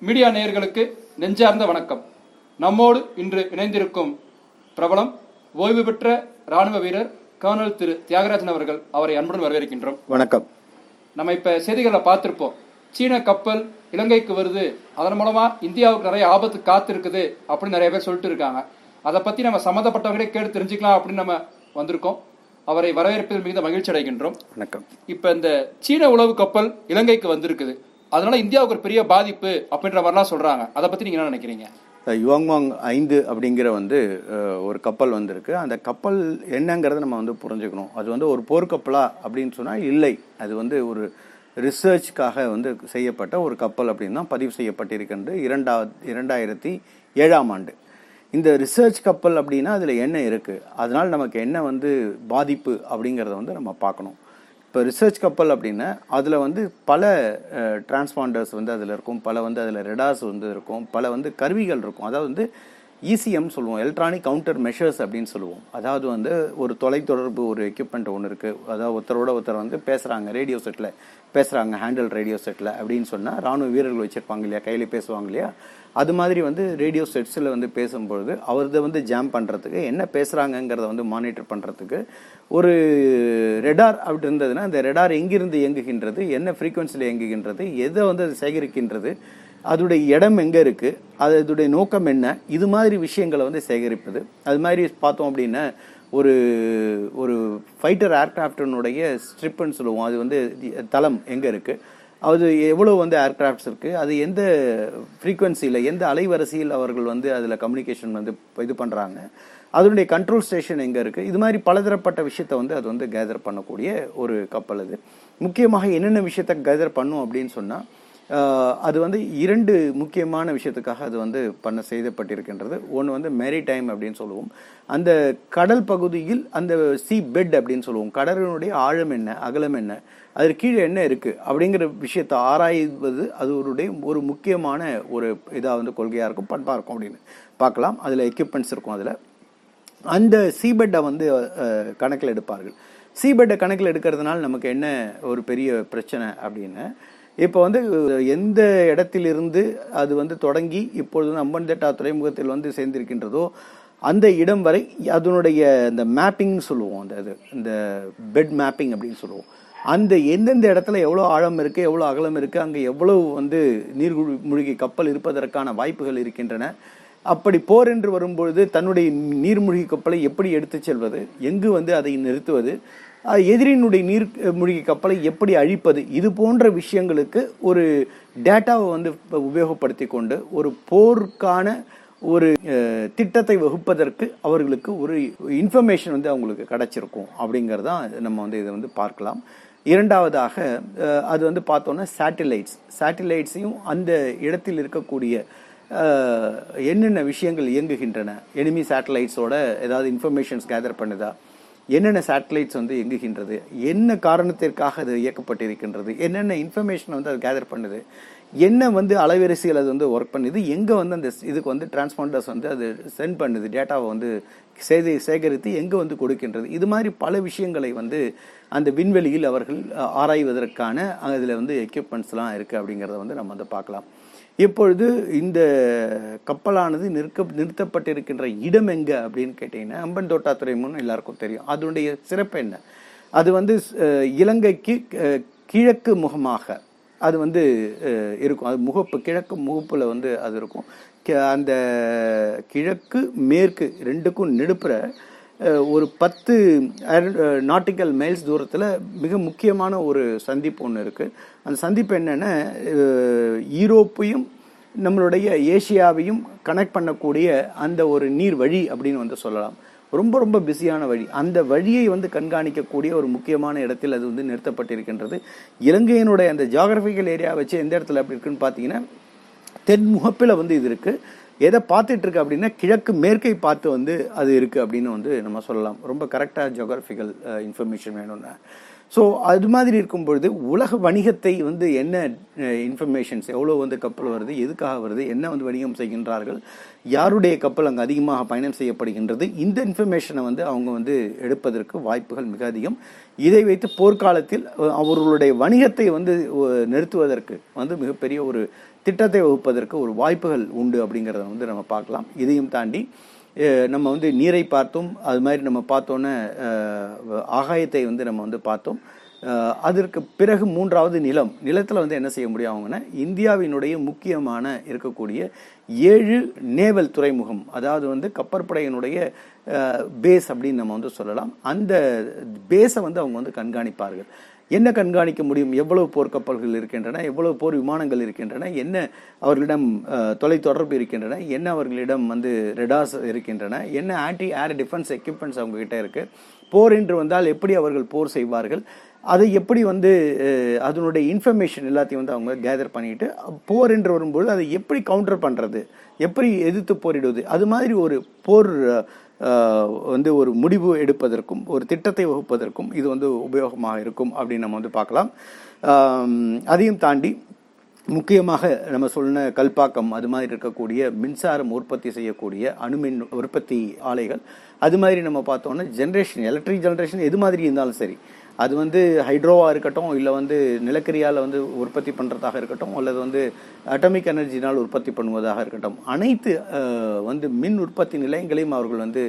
Media நேயர்களுக்கு நெஞ்சார்ந்த வணக்கம். நம்மோடு இன்று இணைந்திருக்கும் பிரபலம் ஓய்வு பெற்ற ராணுவ வீரர் கர்னல் திரு தியாகராஜன் அவர்கள் அவரை அன்புடன் வரவேற்கின்றோம். வணக்கம். நம்ம இப்ப செய்திகளில் பார்த்திருப்போம். சீன கப்பல் இலங்கைக்கு வருது. அதன் மூலமா இந்தியாவுக்கு நிறைய ஆபத்து காத்திருக்குது அப்படின்னு நிறைய பேர் சொல்லிட்டு இருக்காங்க. அதை பத்தி நம்ம சம்மந்தப்பட்டவங்களே கேட்டு தெரிஞ்சுக்கலாம் அப்படின்னு நம்ம வந்திருக்கோம். அவரை வரவேற்பதில் மிகுந்த மகிழ்ச்சி அடைகின்றோம். வணக்கம். இப்ப இந்த சீன உளவு கப்பல் இலங்கைக்கு வந்திருக்குது. அதனால இந்தியாவுக்கு ஒரு பெரிய பாதிப்பு அப்படின்ற மாதிரிலாம் சொல்றாங்க. அதை பத்தி நீங்க என்ன நினைக்கிறீங்க? யுவாங்மாங் ஐந்து அப்படிங்கிற வந்து ஒரு கப்பல் வந்திருக்கு. அந்த கப்பல் என்னங்கிறத நம்ம வந்து புரிஞ்சுக்கணும். அது வந்து ஒரு போர்க்கப்பலா அப்படின்னு சொன்னால் இல்லை. அது வந்து ஒரு ரிசர்ச்க்காக வந்து செய்யப்பட்ட ஒரு கப்பல் அப்படின்னு தான் பதிவு செய்யப்பட்டிருக்கின்றது. இரண்டா இரண்டாயிரத்தி ஏழாம் ஆண்டு. இந்த ரிசர்ச் கப்பல் அப்படின்னா அதில் என்ன இருக்குது அதனால் நமக்கு என்ன வந்து பாதிப்பு அப்படிங்கிறத வந்து நம்ம பார்க்கணும். இப்போ ரிசர்ச் கப்பல் அப்படின்னா அதில் வந்து பல டிரான்ஸ்பாண்டர்ஸ் வந்து அதில் இருக்கும். பல வந்து அதில் ரெடார்ஸ் வந்து இருக்கும். பல வந்து கருவிகள் இருக்கும். அதாவது வந்து இசிஎம் சொல்லுவோம். எலக்ட்ரானிக் கவுண்டர் மெஷர்ஸ் அப்படின்னு சொல்லுவோம். அதாவது வந்து ஒரு தொலைத்தொடர்பு ஒரு எக்யூப்மெண்ட் ஒன்று இருக்குது அதாவது ஒருத்தரோட ஒருத்தர் வந்து பேசுகிறாங்க ரேடியோ செட்டில் பேசுகிறாங்க ஹேண்டில் ரேடியோ செட்டில் அப்படின்னு சொன்னால் ராணுவ வீரர்கள் வச்சுருப்பாங்க இல்லையா கையில் பேசுவாங்க இல்லையா? அது மாதிரி வந்து ரேடியோ செட்ஸில் வந்து பேசும்பொழுது அவரது வந்து ஜாம் பண்ணுறதுக்கு என்ன பேசுகிறாங்கங்கிறத வந்து மானிட்டர் பண்ணுறதுக்கு ஒரு ரெடார் அப்படி இருந்ததுன்னா அந்த ரெடார் எங்கிருந்து இயங்குகின்றது என்ன ஃப்ரீக்குவன்சியில் இயங்குகின்றது எதை வந்து அது சேகரிக்கின்றது அதோடைய இடம் எங்கே இருக்குது அது அதோடைய நோக்கம் என்ன இது மாதிரி விஷயங்களை வந்து சேகரிப்பது. அது மாதிரி பார்த்தோம் அப்படின்னா ஒரு ஒரு ஃபைட்டர் ஏர்க்ராஃப்டனுடைய ஸ்ட்ரிப்புன்னு சொல்லுவோம். அது வந்து தளம் எங்கே இருக்குது அது எவ்வளோ வந்து ஏர்க்ராஃப்ட்ஸ் இருக்குது அது எந்த ஃப்ரீக்குவென்சியில் எந்த அலைவரிசையில் அவர்கள் வந்து அதில் கம்யூனிகேஷன் வந்து இது பண்ணுறாங்க அதனுடைய கண்ட்ரோல் ஸ்டேஷன் எங்கே இருக்குது இது மாதிரி பலதரப்பட்ட விஷயத்தை வந்து அது வந்து கேதர் பண்ணக்கூடிய ஒரு கப்பல் அது. முக்கியமாக என்னென்ன விஷயத்த கேதர் பண்ணும் அப்படின்னு சொன்னால் அது வந்து இரண்டு முக்கியமான விஷயத்துக்காக அது வந்து பண்ண செய்தப்பட்டிருக்கின்றது. ஒன்று வந்து டைம் அப்படின்னு சொல்லுவோம். அந்த கடல் பகுதியில் அந்த சி பெட் அப்படின்னு சொல்லுவோம். கடலினுடைய ஆழம் என்ன அகலம் என்ன அதற்கு கீழே என்ன இருக்குது அப்படிங்கிற விஷயத்தை ஆராய்வது அது ஒரு ஒரு முக்கியமான ஒரு இதாக வந்து கொள்கையாக இருக்கும். பண்பாக இருக்கும் அப்படின்னு. பார்க்கலாம். அதில் எக்யூப்மெண்ட்ஸ் இருக்கும் அதில். அந்த சீபெட்டை வந்து கணக்கில் எடுப்பார்கள். சீபெட்டை கணக்கில் எடுக்கிறதுனால நமக்கு என்ன ஒரு பெரிய பிரச்சனை அப்படின்னு இப்போ வந்து எந்த இடத்திலிருந்து அது வந்து தொடங்கி இப்பொழுது வந்து அம்பன்தேட்டா துறைமுகத்தில் வந்து சேர்ந்திருக்கின்றதோ அந்த இடம் வரை அதனுடைய இந்த மேப்பிங்னு சொல்லுவோம். அந்த இது இந்த பெட் மேப்பிங் அப்படின்னு சொல்லுவோம். அந்த எந்தெந்த இடத்துல எவ்வளோ ஆழம் இருக்குது எவ்வளோ அகலம் இருக்குது அங்கே எவ்வளவு வந்து நீர்மூழ்கி கப்பல் இருப்பதற்கான வாய்ப்புகள் இருக்கின்றன. அப்படி போர் என்று வரும்பொழுது தன்னுடைய நீர்மூழ்கி கப்பலை எப்படி எடுத்துச் செல்வது எங்கு வந்து அதை நிறுத்துவது எதிரினுடைய நீர் மூழ்கி கப்பலை எப்படி அழிப்பது? இது போன்ற விஷயங்களுக்கு ஒரு டேட்டாவை வந்து உபயோகப்படுத்தி கொண்டு ஒரு போருக்கான ஒரு திட்டத்தை வகுப்பதற்கு அவர்களுக்கு ஒரு இன்ஃபர்மேஷன் வந்து அவங்களுக்கு கிடைச்சிருக்கும் அப்படிங்கிறது தான் நம்ம வந்து இதை வந்து பார்க்கலாம். இரண்டாவதாக அது வந்து பார்த்தோன்னா சேட்டிலைட்ஸ் சேட்டிலைட்ஸையும் அந்த இடத்தில் இருக்கக்கூடிய என்னென்ன விஷயங்கள் இயங்குகின்றன? எனிமி சேட்டலைட்ஸோட ஏதாவது இன்ஃபர்மேஷன்ஸ் கேதர் பண்ணுதா? என்னென்ன சேட்டலைட்ஸ் வந்து இயங்குகின்றது என்ன காரணத்திற்காக அது இயக்கப்பட்டிருக்கின்றது என்னென்ன இன்ஃபர்மேஷன் வந்து அது கேதர் பண்ணுது என்ன வந்து அலைவரிசையில் அது வந்து ஒர்க் பண்ணுது எங்கே வந்து அந்த இதுக்கு வந்து டிரான்ஸ்பாண்டர்ஸ் வந்து அது சென்ட் பண்ணுது டேட்டாவை வந்து செய்தி சேகரித்து எங்கே வந்து கொடுக்கின்றது. இது மாதிரி பல விஷயங்களை வந்து அந்த விண்வெளியில் அவர்கள் ஆராய்வதற்கான அதில் வந்து எக்யூப்மெண்ட்ஸ்லாம் இருக்குது அப்படிங்கிறத வந்து நம்ம வந்து பார்க்கலாம். இப்பொழுது இந்த கப்பலானது நிற்க நிறுத்தப்பட்டிருக்கின்ற இடம் எங்க அப்படின்னு கேட்டீங்கன்னா அம்பன் தோட்டா துறைமுகம் எல்லாருக்கும் தெரியும். அதனுடைய சிறப்பு என்ன? அது வந்து இலங்கைக்கு கிழக்கு முகமாக அது வந்து இருக்கும். அது முகப்பு கிழக்கு முகப்பில் வந்து அது இருக்கும். அந்த கிழக்கு மேற்கு ரெண்டுக்கும் நெடுப்புற ஒரு பத்து நாட்டிக்கல் மைல்ஸ் தூரத்தில் மிக முக்கியமான ஒரு சந்திப்பு ஒன்று இருக்குது அந்த சந்திப்பு என்னென்னா ஈரோப்பையும் நம்மளுடைய ஏசியாவையும் கனெக்ட் பண்ணக்கூடிய அந்த ஒரு நீர் வழி அப்படின்னு வந்து சொல்லலாம். ரொம்ப ரொம்ப பிஸியான வழி. அந்த வழியை வந்து கண்காணிக்கக்கூடிய ஒரு முக்கியமான இடத்தில் அது வந்து நிறுத்தப்பட்டிருக்கின்றது. இலங்கையினுடைய அந்த ஜியாகிரபிக்கல் ஏரியா வச்சு எந்த இடத்துல அப்படி இருக்குன்னு பார்த்தீங்கன்னா தென் முகப்பில் வந்து இது இருக்குது எதை பார்த்துட்டு இருக்கு அப்படின்னா கிழக்கு மேற்கை பார்த்து வந்து அது இருக்கு அப்படின்னு வந்து நம்ம சொல்லலாம். ரொம்ப கரெக்டாக ஜியோகிராஃபிக்கல் இன்ஃபர்மேஷன் வேணும்னா. ஸோ அது மாதிரி இருக்கும் பொழுது உலக வணிகத்தை வந்து என்ன இன்ஃபர்மேஷன்ஸ் எவ்வளோ வந்து கப்பல் வருது எதுக்காக வருது என்ன வந்து வணிகம் செய்கின்றார்கள் யாருடைய கப்பல் அங்கே அதிகமாக பயணம் செய்யப்படுகின்றது இந்த இன்ஃபர்மேஷனை வந்து அவங்க வந்து எடுப்பதற்கு வாய்ப்புகள் மிக அதிகம். இதை வைத்து போர்க்காலத்தில் அவர்களுடைய வணிகத்தை வந்து நிறுத்துவதற்கு வந்து மிகப்பெரிய ஒரு திட்டத்தை வகுப்பதற்கு ஒரு வாய்ப்புகள் உண்டு அப்படிங்கிறத வந்து நம்ம பார்க்கலாம். இதையும் தாண்டி நம்ம வந்து நீரை பார்த்தோம். அது மாதிரி நம்ம பார்த்தோன்னே ஆகாயத்தை வந்து நம்ம வந்து பார்த்தோம். அதற்கு பிறகு மூன்றாவது நிலம். நிலத்தில் வந்து என்ன செய்ய முடியும் அவங்கன்னா இந்தியாவினுடைய முக்கியமான இருக்கக்கூடிய ஏழு நேவல் துறைமுகம் அதாவது வந்து கப்பற்படையினுடைய பேஸ் அப்படின்னு நம்ம வந்து சொல்லலாம். அந்த பேஸை வந்து அவங்க வந்து கண்காணிப்பார்கள். என்ன கண்காணிக்க முடியும்? எவ்வளவு போர்க்கப்பல்கள் இருக்கின்றன? எவ்வளவு போர் விமானங்கள் இருக்கின்றன? என்ன அவர்களிடம் தொலைத்தொடர்பு இருக்கின்றன? என்ன அவர்களிடம் வந்து ரெடாஸ் இருக்கின்றன? என்ன ஆன்டி ஏர் டிஃபென்ஸ் எக்யூப்மெண்ட்ஸ் அவங்ககிட்ட இருக்குது போர் என்று வந்தால் எப்படி அவர்கள் போர் செய்வார்கள்? அதை எப்படி வந்து அதனுடைய இன்ஃபர்மேஷன் எல்லாத்தையும் வந்து அவங்க கேதர் பண்ணிட்டு போர் என்று வரும்போது அதை எப்படி கவுண்டர் பண்ணுறது எப்படி எதிர்த்து போரிடுவது அது மாதிரி ஒரு போர் வந்து ஒரு முடிவு எடுப்பதற்கும் ஒரு திட்டத்தை வகுப்பதற்கும் இது வந்து உபயோகமாக இருக்கும் அப்படின்னு நம்ம வந்து பார்க்கலாம். அதையும் தாண்டி முக்கியமாக நம்ம சொன்ன கல்பாக்கம் அது மாதிரி இருக்கக்கூடிய மின்சாரம் உற்பத்தி செய்யக்கூடிய அணுமின் உற்பத்தி ஆலைகள் அது மாதிரி நம்ம பார்த்தோன்னா ஜென்ரேஷன் எலக்ட்ரிக் ஜென்ரேஷன் எது மாதிரி இருந்தாலும் சரி அது வந்து ஹைட்ரோவாக இருக்கட்டும் இல்லை வந்து நிலக்கரியால் வந்து உற்பத்தி பண்ணுறதாக இருக்கட்டும் அல்லது வந்து அட்டமிக் எனர்ஜினால் உற்பத்தி பண்ணுவதாக இருக்கட்டும் அனைத்து வந்து மின் உற்பத்தி நிலையங்களையும் அவர்கள் வந்து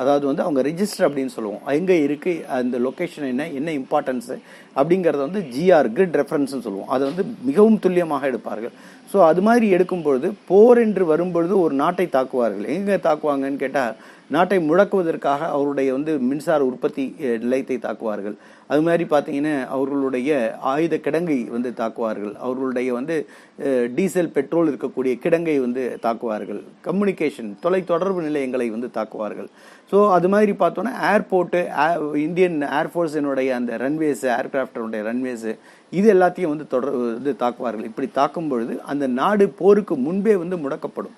அதாவது வந்து அவங்க ரிஜிஸ்டர் அப்படின்னு சொல்லுவோம். எங்கே இருக்குது அந்த லொக்கேஷன் என்ன என்ன இம்பார்ட்டன்ஸு அப்படிங்கிறத வந்து ஜிஆர் கிரிட் ரெஃபரன்ஸ்னு சொல்லுவோம். அதை வந்து மிகவும் துல்லியமாக எடுப்பார்கள். ஸோ அது மாதிரி எடுக்கும் பொழுது போர் என்று வரும்பொழுது ஒரு நாட்டை தாக்குவார்கள். எங்கே தாக்குவாங்கன்னு கேட்டால் நாட்டை முடக்குவதற்காக அவருடைய வந்து மின்சார உற்பத்தி நிலையத்தை தாக்குவார்கள். அது மாதிரி பார்த்தீங்கன்னா அவர்களுடைய ஆயுத கிடங்கை வந்து தாக்குவார்கள். அவர்களுடைய வந்து டீசல் பெட்ரோல் இருக்கக்கூடிய கிடங்கை வந்து தாக்குவார்கள். கம்யூனிகேஷன் தொலைத்தொடர்பு நிலையங்களை வந்து தாக்குவார்கள். ஸோ அது மாதிரி பார்த்தோன்னா ஏர்போர்ட்டு இந்தியன் ஏர்ஃபோர்ஸினுடைய அந்த ரன்வேஸு ஏர்கிராஃப்டனுடைய ரன்வேஸு இது எல்லாத்தையும் வந்து தொடர் வந்து தாக்குவார்கள். இப்படி தாக்கும் பொழுது அந்த நாடு போருக்கு முன்பே வந்து முடக்கப்படும்.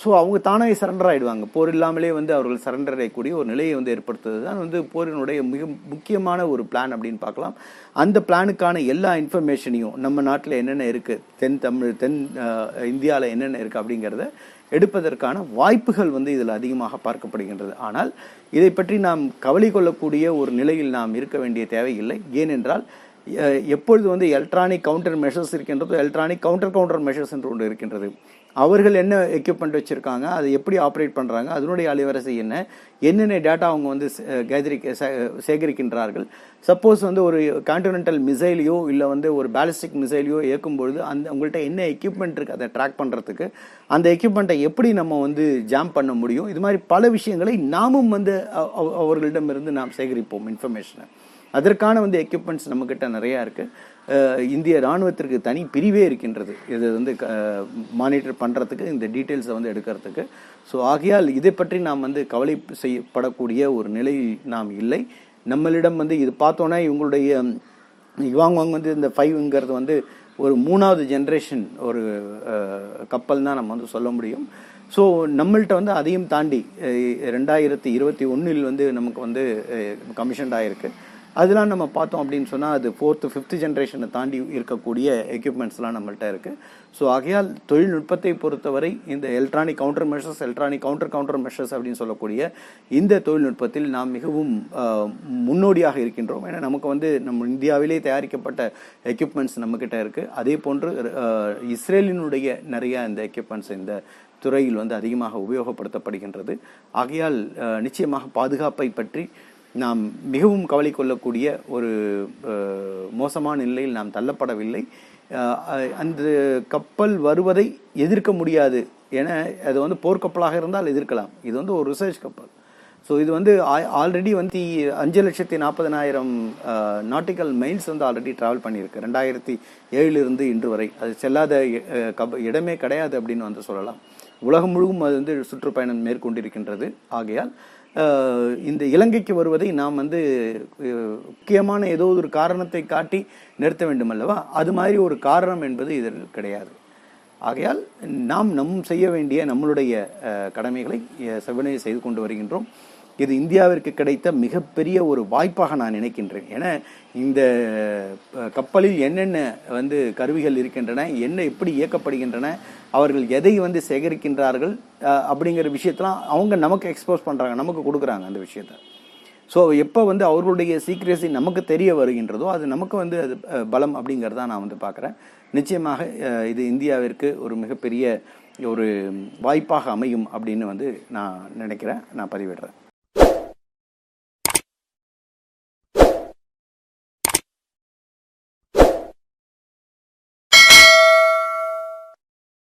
ஸோ அவங்க தானே சரண்டர் ஆகிடுவாங்க போர் இல்லாமலே வந்து அவர்கள் சரண்டர் ஆகக்கூடிய ஒரு நிலையை வந்து ஏற்படுத்துவது தான் வந்து போரினுடைய மிக முக்கியமான ஒரு பிளான் அப்படின்னு பார்க்கலாம். அந்த பிளானுக்கான எல்லா இன்ஃபர்மேஷனையும் நம்ம நாட்டில் என்னென்ன இருக்குது தென் தமிழ் தென் இந்தியாவில் என்னென்ன இருக்குது அப்படிங்கிறத எடுப்பதற்கான வாய்ப்புகள் வந்து இதில் அதிகமாக பார்க்கப்படுகின்றது. ஆனால் இதை பற்றி நாம் கவலை கொள்ளக்கூடிய ஒரு நிலையில் நாம் இருக்க வேண்டிய தேவையில்லை. ஏனென்றால் எப்பொழுது வந்து எலக்ட்ரானிக் கவுண்டர் மெஷர்ஸ் இருக்கின்றதோ எலக்ட்ரானிக் கவுண்டர் கவுண்டர் மெஷர்ஸ் என்று ஒன்று இருக்கின்றது. அவர்கள் என்ன எக்யூப்மெண்ட் வச்சுருக்காங்க அதை எப்படி ஆப்ரேட் பண்ணுறாங்க அதனுடைய அலைவரிசை என்ன என்னென்ன டேட்டா அவங்க வந்து கேதரி சேகரிக்கின்றார்கள். சப்போஸ் வந்து ஒரு கான்டினென்டல் மிசைலையோ இல்லை வந்து ஒரு பேலிஸ்டிக் மிசைலையோ இயக்கும்பொழுது அந்த உங்கள்கிட்ட என்ன எக்யூப்மெண்ட் இருக்குது அதை ட்ராக் பண்ணுறதுக்கு அந்த எக்யூப்மெண்ட்டை எப்படி நம்ம வந்து ஜாம் பண்ண முடியும்? இது மாதிரி பல விஷயங்களை நாமும் வந்து அவர்களிடமிருந்து நாம் சேகரிப்போம் இன்ஃபர்மேஷனை அதற்கான வந்து எக்யூப்மெண்ட்ஸ் நம்மக்கிட்ட நிறையா இருக்குது இந்திய ராணுவத்திற்கு தனி பிரிவே இருக்கின்றது. இது வந்து மானிட்டர் பண்ணுறதுக்கு இந்த டீட்டெயில்ஸை வந்து எடுக்கிறதுக்கு. ஸோ ஆகையால் இதை பற்றி நாம் வந்து கவலை செய்யப்படக்கூடிய ஒரு நிலை நாம் இல்லை. நம்மளிடம் வந்து இது பார்த்தோன்னா இவங்களுடைய இவாங் வாங் வந்து இந்த ஃபைவ்ங்கிறது வந்து ஒரு மூணாவது ஜென்ரேஷன் ஒரு கப்பல் தான் நம்ம வந்து சொல்ல முடியும். ஸோ நம்மள்கிட்ட வந்து அதையும் தாண்டி ரெண்டாயிரத்தி இருபத்தி ஒன்றில் வந்து நமக்கு வந்து கமிஷன்ட் ஆயிருக்கு. அதெல்லாம் நம்ம பார்த்தோம் அப்படின்னு சொன்னால் அது ஃபோர்த்து ஃபிஃப்த் ஜென்ரேஷனை தாண்டி இருக்கக்கூடிய எக்யூப்மெண்ட்ஸ்லாம் நம்மள்கிட்ட இருக்குது ஸோ ஆகையால் தொழில்நுட்பத்தை பொறுத்தவரை இந்த electronic counter measures electronic counter counter measures அப்படின்னு சொல்லக்கூடிய இந்த தொழில்நுட்பத்தில் நாம் மிகவும் முன்னோடியாக இருக்கின்றோம். ஏன்னா நமக்கு வந்து நம்ம இந்தியாவிலே தயாரிக்கப்பட்ட எக்யூப்மெண்ட்ஸ் நம்மக்கிட்ட இருக்குது அதே போன்று இஸ்ரேலினுடைய நிறைய இந்த எக்யூப்மெண்ட்ஸ் இந்த துறையில் வந்து அதிகமாக உபயோகப்படுத்தப்படுகின்றது. ஆகையால் நிச்சயமாக பாதுகாப்பை பற்றி நாம் மிகவும் கவலை கொள்ளக்கூடிய ஒரு மோசமான நிலையில் நாம் தள்ளப்படவில்லை. அந்த கப்பல் வருவதை எதிர்க்க முடியாது என அது வந்து போர்க்கப்பலாக இருந்தால் எதிர்க்கலாம். இது வந்து ஒரு ரிசர்ச் கப்பல். ஸோ இது வந்து ஆல்ரெடி வந்து அஞ்சு லட்சத்தி நாற்பதனாயிரம் நாட்டிக்கல் மைல்ஸ் வந்து ஆல்ரெடி ட்ராவல் பண்ணியிருக்கு. ரெண்டாயிரத்தி ஏழிலிருந்து இன்று வரை. அது செல்லாத கப் இடமே கிடையாது அப்படின்னு வந்து சொல்லலாம். உலகம் முழுவதும் அது வந்து சுற்றுப்பயணம் மேற்கொண்டிருக்கின்றது. ஆகையால் இந்த இலங்கைக்கு வருவதை நாம் வந்து முக்கியமான ஏதோ ஒரு காரணத்தை காட்டி நிறுத்த வேண்டும் அல்லவா? அது மாதிரி ஒரு காரணம் என்பது இதில் கிடையாது. ஆகையால் நாம் நம் செய்ய வேண்டிய நம்மளுடைய கடமைகளை அஹ், செய்து கொண்டு வருகின்றோம். இது இந்தியாவிற்கு கிடைத்த மிகப்பெரிய ஒரு வாய்ப்பாக நான் நினைக்கின்றேன். ஏன்னா இந்த கப்பலில் என்னென்ன வந்து கருவிகள் இருக்கின்றன என்ன எப்படி இயக்கப்படுகின்றன அவர்கள் எதை வந்து சேகரிக்கின்றார்கள் அப்படிங்கிற விஷயத்தெல்லாம் அவங்க நமக்கு எக்ஸ்போஸ் பண்ணுறாங்க நமக்கு கொடுக்குறாங்க அந்த விஷயத்த. ஸோ எப்போ வந்து அவர்களுடைய சீக்ரஸி நமக்கு தெரிய வருகின்றதோ அது நமக்கு வந்து அது பலம் அப்படிங்கிறத நான் வந்து பார்க்குறேன். நிச்சயமாக இது இந்தியாவிற்கு ஒரு மிகப்பெரிய ஒரு வாய்ப்பாக அமையும் அப்படின்னு வந்து நான் நினைக்கிறேன். நான் பதிவிடுறேன்.